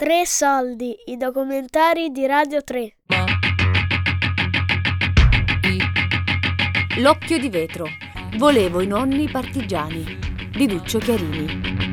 Tre soldi, i documentari di Radio 3. L'occhio di vetro. Volevo i nonni partigiani di Duccio Chiarini.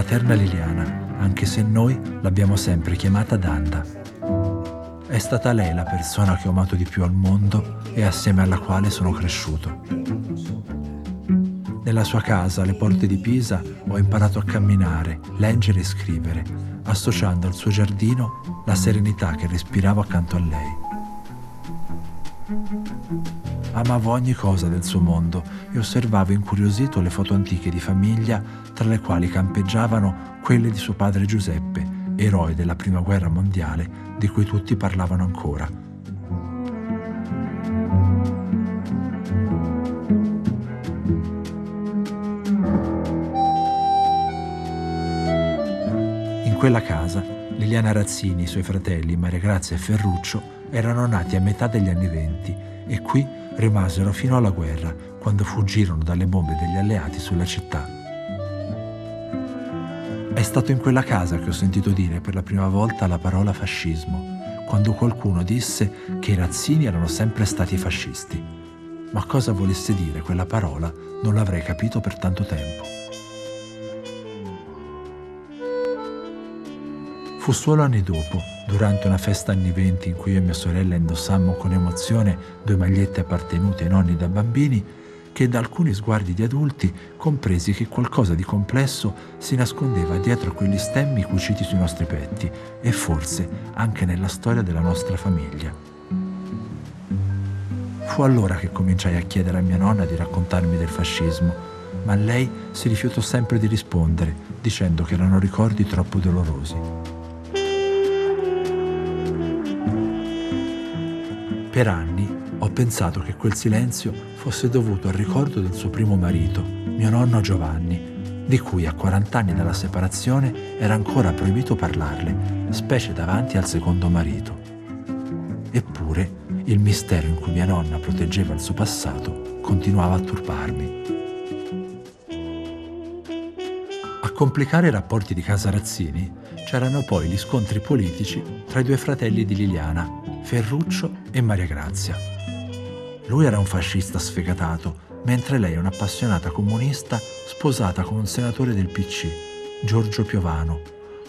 Materna Liliana, anche se noi l'abbiamo sempre chiamata Danda. È stata lei la persona che ho amato di più al mondo e assieme alla quale sono cresciuto. Nella sua casa, alle porte di Pisa, ho imparato a camminare, leggere e scrivere, associando al suo giardino la serenità che respiravo accanto a lei. Amavo ogni cosa del suo mondo e osservavo incuriosito le foto antiche di famiglia, tra le quali campeggiavano quelle di suo padre Giuseppe, eroe della Prima Guerra Mondiale, di cui tutti parlavano ancora. In quella casa, Liliana Razzini, i suoi fratelli Maria Grazia e Ferruccio erano nati a metà degli anni venti e qui rimasero fino alla guerra, quando fuggirono dalle bombe degli alleati sulla città. È stato in quella casa che ho sentito dire per la prima volta la parola fascismo, quando qualcuno disse che i Razzini erano sempre stati fascisti. Ma cosa volesse dire quella parola non l'avrei capito per tanto tempo. Fu solo anni dopo, durante una festa anni venti in cui io e mia sorella indossammo con emozione due magliette appartenute ai nonni da bambini, che da alcuni sguardi di adulti compresi che qualcosa di complesso si nascondeva dietro quegli stemmi cuciti sui nostri petti e forse anche nella storia della nostra famiglia. Fu allora che cominciai a chiedere a mia nonna di raccontarmi del fascismo, ma lei si rifiutò sempre di rispondere, dicendo che erano ricordi troppo dolorosi. Per anni ho pensato che quel silenzio fosse dovuto al ricordo del suo primo marito, mio nonno Giovanni, di cui a 40 anni dalla separazione era ancora proibito parlarle, specie davanti al secondo marito. Eppure il mistero in cui mia nonna proteggeva il suo passato continuava a turbarmi. A complicare i rapporti di casa Razzini c'erano poi gli scontri politici tra i due fratelli di Liliana, Ferruccio e Maria Grazia. Lui era un fascista sfegatato, mentre lei è un'appassionata comunista sposata con un senatore del PC, Giorgio Piovano,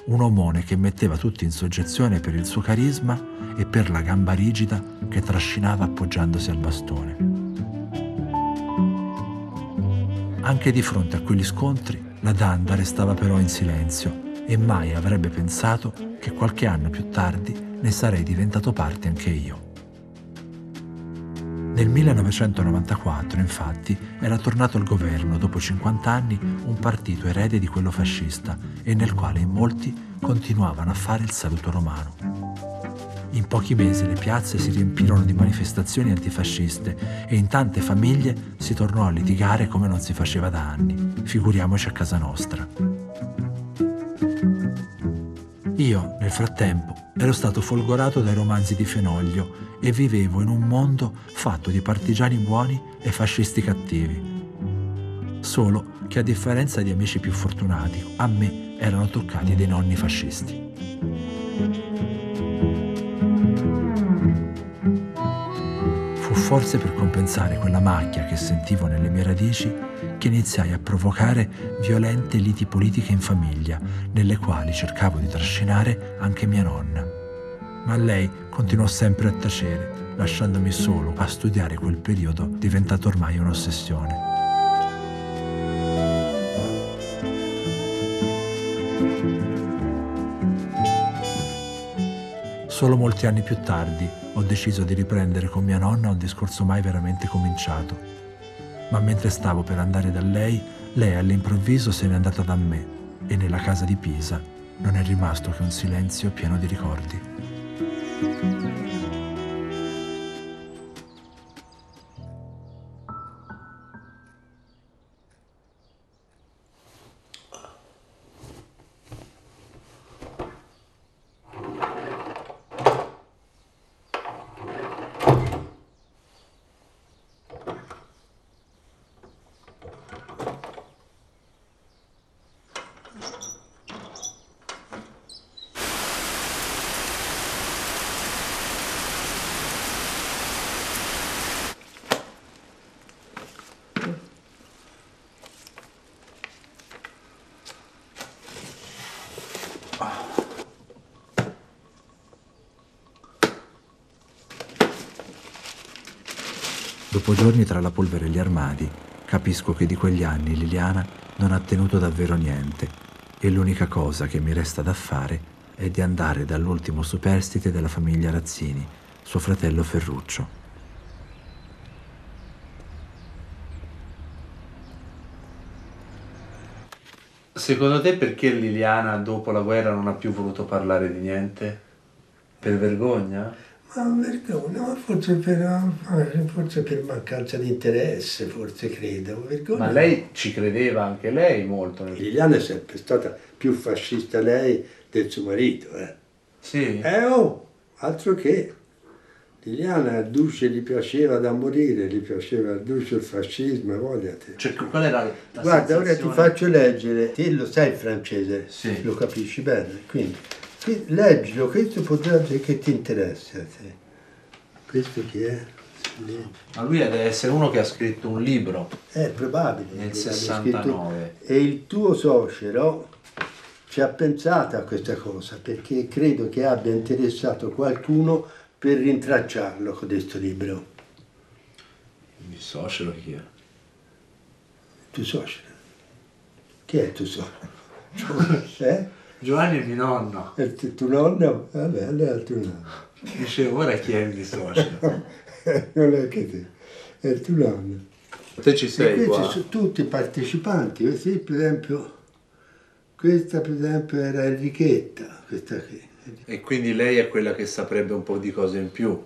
un omone che metteva tutti in soggezione per il suo carisma e per la gamba rigida che trascinava appoggiandosi al bastone. Anche di fronte a quegli scontri, la Danda restava però in silenzio e mai avrebbe pensato che qualche anno più tardi ne sarei diventato parte anche io. Nel 1994, infatti, era tornato al governo dopo 50 anni un partito erede di quello fascista e nel quale in molti continuavano a fare il saluto romano. In pochi mesi le piazze si riempirono di manifestazioni antifasciste e in tante famiglie si tornò a litigare come non si faceva da anni, figuriamoci a casa nostra. Io, nel frattempo, ero stato folgorato dai romanzi di Fenoglio e vivevo in un mondo fatto di partigiani buoni e fascisti cattivi. Solo che a differenza di amici più fortunati, a me erano toccati dei nonni fascisti. Fu forse per compensare quella macchia che sentivo nelle mie radici che iniziai a provocare violente liti politiche in famiglia, nelle quali cercavo di trascinare anche mia nonna. Ma lei continuò sempre a tacere, lasciandomi solo a studiare quel periodo diventato ormai un'ossessione. Solo molti anni più tardi ho deciso di riprendere con mia nonna un discorso mai veramente cominciato. Ma mentre stavo per andare da lei, lei all'improvviso se n'è andata da me e nella casa di Pisa non è rimasto che un silenzio pieno di ricordi. Dopo giorni tra la polvere e gli armadi, capisco che di quegli anni Liliana non ha tenuto davvero niente e l'unica cosa che mi resta da fare è di andare dall'ultimo superstite della famiglia Razzini, suo fratello Ferruccio. Secondo te perché Liliana dopo la guerra non ha più voluto parlare di niente? Per vergogna? Ma vergogna, ma forse per, forse per mancanza di interesse, forse credo. Vergogna. Ma lei ci credeva anche lei molto. nel- Liliana è sempre stata più fascista lei del suo marito, eh. Sì. Eh oh, altro che. Liliana a Duce gli piaceva da morire, gli piaceva a Duce il fascismo, voglia te. Cioè, qual era la Guarda, ora ti sensazione? faccio leggere, te lo sai il francese, Sì. lo capisci bene, quindi qui- leggilo, questo potrebbe che ti interessa a te. Questo chi è? Ma lui deve essere uno che ha scritto un libro. È probabile. Nel che l'abbia 69. scritto. E il tuo suocero ci ha pensato a questa cosa perché credo che abbia interessato qualcuno per rintracciarlo con questo libro. Il suocero chi è? Il tuo suocero. Chi è il tuo suocero? eh? Giovanni è mio nonno. È il tuo- nonno? Vabbè, allora è il tuo nonno. Dicevo, ora chi è il mio suocero? non è che te, è il tuo nonno. Te ci E sei questi qua? sono tutti partecipanti, questi per esempio, questa per esempio era Enrichetta, questa qui. E quindi lei è quella che saprebbe un po' di cose in più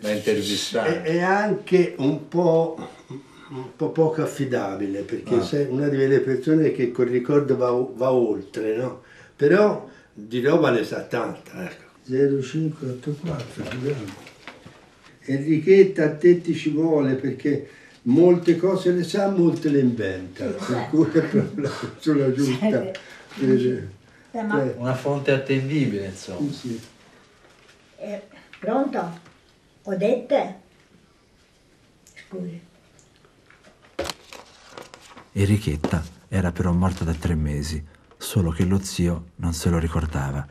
da intervistare. È, è anche un po', un po' poco affidabile, perché Ah. sei una di quelle persone che col ricordo va, va oltre, no? Però di roba ne sa tanta, ecco. 0584, vediamo. Enrichetta a te ti ci vuole perché molte cose le sa, molte le inventa, per cui è proprio la persona giusta. Eh, ma eh, Una fonte attendibile, insomma. sì. eh, pronto? Odette? Scusi. Enrichetta era però morta da tre mesi, solo che lo zio non se lo ricordava.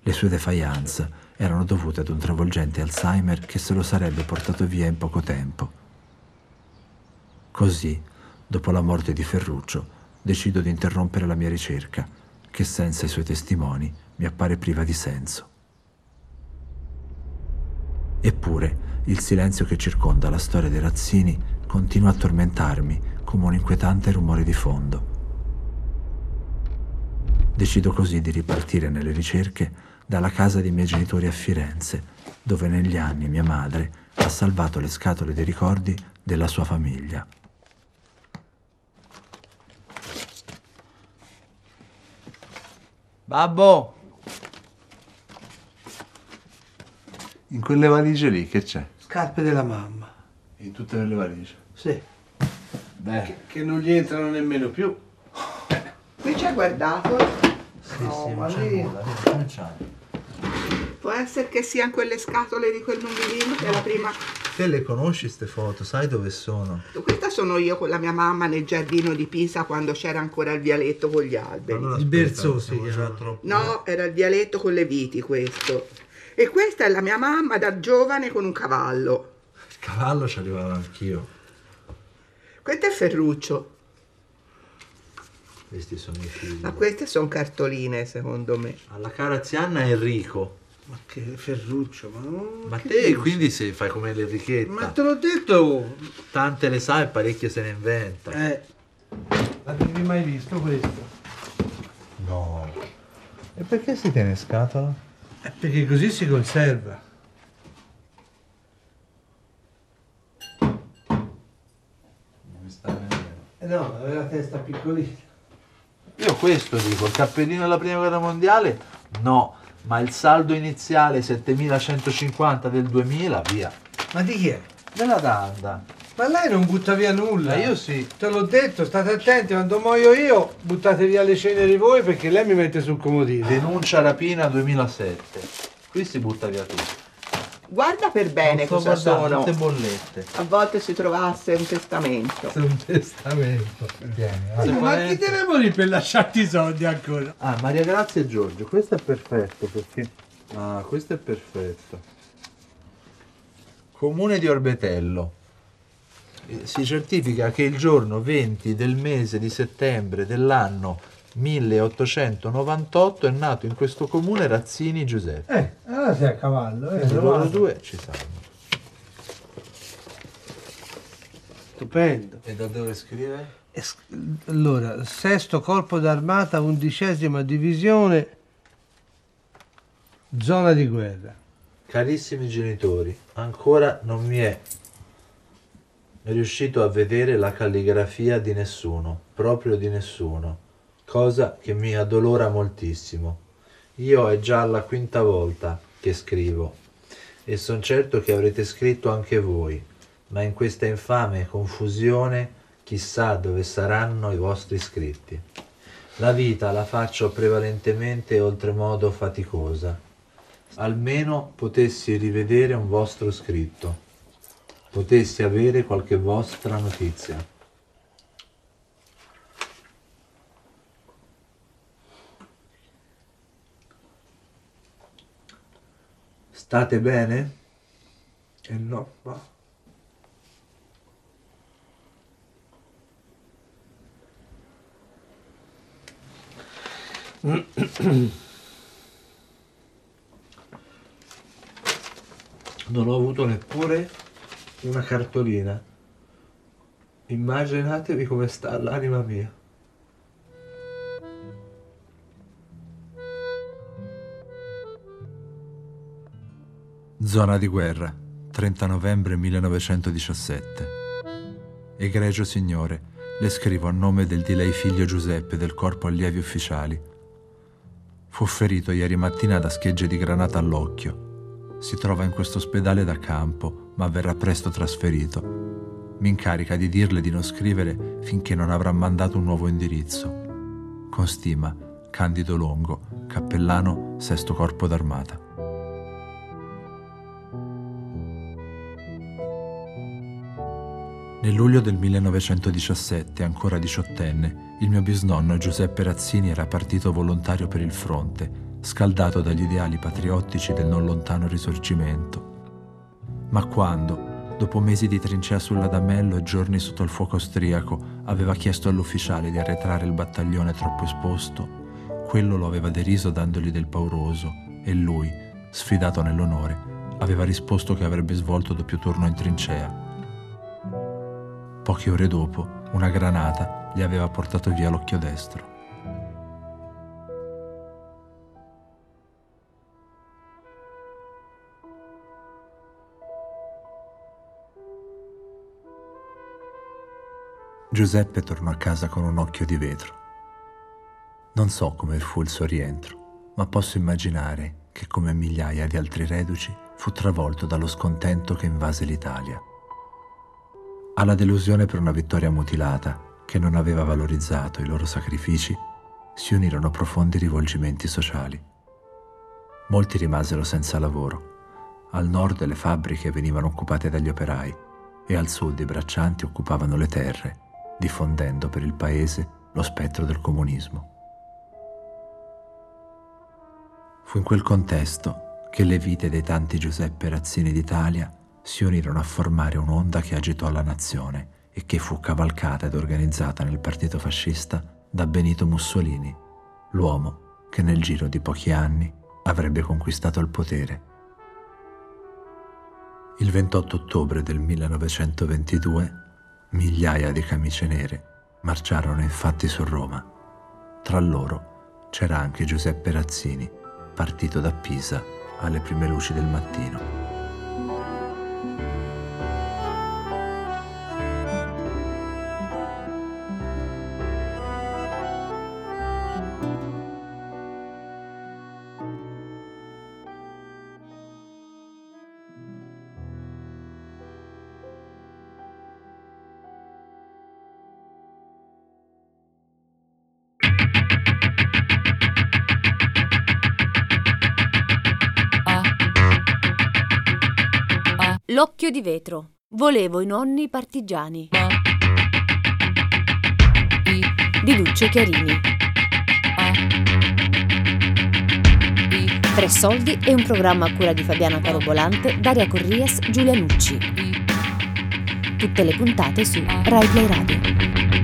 Le sue defiance erano dovute ad un travolgente Alzheimer che se lo sarebbe portato via in poco tempo. Così, dopo la morte di Ferruccio, decido di interrompere la mia ricerca, che senza i suoi testimoni mi appare priva di senso. Eppure, il silenzio che circonda la storia dei Razzini continua a tormentarmi come un inquietante rumore di fondo. Decido così di ripartire nelle ricerche dalla casa dei miei genitori a Firenze, dove negli anni mia madre ha salvato le scatole dei ricordi della sua famiglia. Babbo! In quelle valigie lì che c'è? Scarpe della mamma. In tutte le valigie. Sì. Beh, Che non gli entrano nemmeno più. Qui ci ha guardato? No, ma lì può essere che siano quelle scatole di quel numerino che è la prima. te le conosci queste foto? Sai dove sono? Questa sono io con la mia mamma nel giardino di Pisa quando c'era ancora il vialetto con gli alberi. il Berzosi, No, era il vialetto con le viti questo. E questa è la mia mamma da giovane con un cavallo. Il cavallo ci arrivavo anch'io. Questo è Ferruccio, Questi sono i figli. ma queste sono cartoline secondo me. Alla cara Zianna Enrico. Ma che Ferruccio, ma, Ma che te dici? quindi se fai come l'Enrichetta. Ma te l'ho detto! Tante le sa e parecchie se ne inventa. Eh. L'avevi mai visto questo? No. E perché si tiene in scatola? Eh, perché così si conserva. Mi sta venendo. Eh no, aveva la testa piccolina. Io questo dico, il cappellino della prima guerra mondiale? No, ma il saldo iniziale 7150 del 2000, via. Ma di chi è? Della Danda. Ma lei non butta via nulla. Ma io sì. Te l'ho detto, state attenti, quando muoio io, buttate via le ceneri voi perché lei mi mette sul comodino. Denuncia rapina 2007. Qui si butta via tutto. Guarda per bene cosa sono. tutte bollette. A volte si trovasse un testamento. un testamento. Tieni, Ma chi deve morire per lasciarti i soldi ancora? Ah, Maria Grazia e Giorgio, questo è perfetto perché... Ah, questo è perfetto. Comune di Orbetello. eh, si certifica che il giorno 20 del mese di settembre dell'anno 1898 è nato in questo comune Razzini Giuseppe. Eh, allora sei a cavallo, eh. Quindi loro due ci sanno. Stupendo. E da dove scrive? Es- Allora, sesto corpo d'armata, undicesima divisione, zona di guerra. Carissimi genitori, ancora non mi è riuscito a vedere la calligrafia di nessuno, proprio di nessuno, cosa che mi addolora moltissimo. Io è già la quinta volta che scrivo e son certo che avrete scritto anche voi, ma in questa infame confusione chissà dove saranno i vostri scritti. La vita la faccio prevalentemente oltremodo faticosa. Almeno potessi rivedere un vostro scritto, potessi avere qualche vostra notizia. State bene? Eh no, va. Non ho avuto neppure una cartolina. Immaginatevi come sta l'anima mia. Zona di guerra, 30 novembre 1917. Egregio signore, le scrivo a nome del di lei figlio Giuseppe del corpo allievi ufficiali. Fu ferito ieri mattina da schegge di granata all'occhio. Si trova in questo ospedale da campo, ma verrà presto trasferito. Mi incarica di dirle di non scrivere finché non avrà mandato un nuovo indirizzo. Con stima, Candido Longo, cappellano, sesto corpo d'armata. Nel luglio del 1917, ancora diciottenne, il mio bisnonno Giuseppe Razzini era partito volontario per il fronte, scaldato dagli ideali patriottici del non lontano risorgimento. Ma quando, dopo mesi di trincea sull'Adamello e giorni sotto il fuoco austriaco, aveva chiesto all'ufficiale di arretrare il battaglione troppo esposto, quello lo aveva deriso dandogli del pauroso e lui, sfidato nell'onore, aveva risposto che avrebbe svolto doppio turno in trincea. Poche ore dopo, una granata gli aveva portato via l'occhio destro. Giuseppe tornò a casa con un occhio di vetro. Non so come fu il suo rientro, ma posso immaginare che come migliaia di altri reduci fu travolto dallo scontento che invase l'Italia. Alla delusione per una vittoria mutilata, che non aveva valorizzato i loro sacrifici, si unirono profondi rivolgimenti sociali. Molti rimasero senza lavoro. Al nord le fabbriche venivano occupate dagli operai e al sud i braccianti occupavano le terre, diffondendo per il paese lo spettro del comunismo. Fu in quel contesto che le vite dei tanti Giuseppe Razzini d'Italia si unirono a formare un'onda che agitò la nazione e che fu cavalcata ed organizzata nel partito fascista da Benito Mussolini, l'uomo che nel giro di pochi anni avrebbe conquistato il potere. Il 28 ottobre del 1922 migliaia di camicie nere marciarono infatti su Roma. Tra loro c'era anche Giuseppe Razzini, partito da Pisa alle prime luci del mattino. L'occhio di vetro. Volevo i nonni partigiani. Di Duccio Chiarini. Tre soldi è un programma a cura di Fabiana Carobolante, Daria Corrias, Giulia Nucci. tutte le puntate su Rai Play Radio.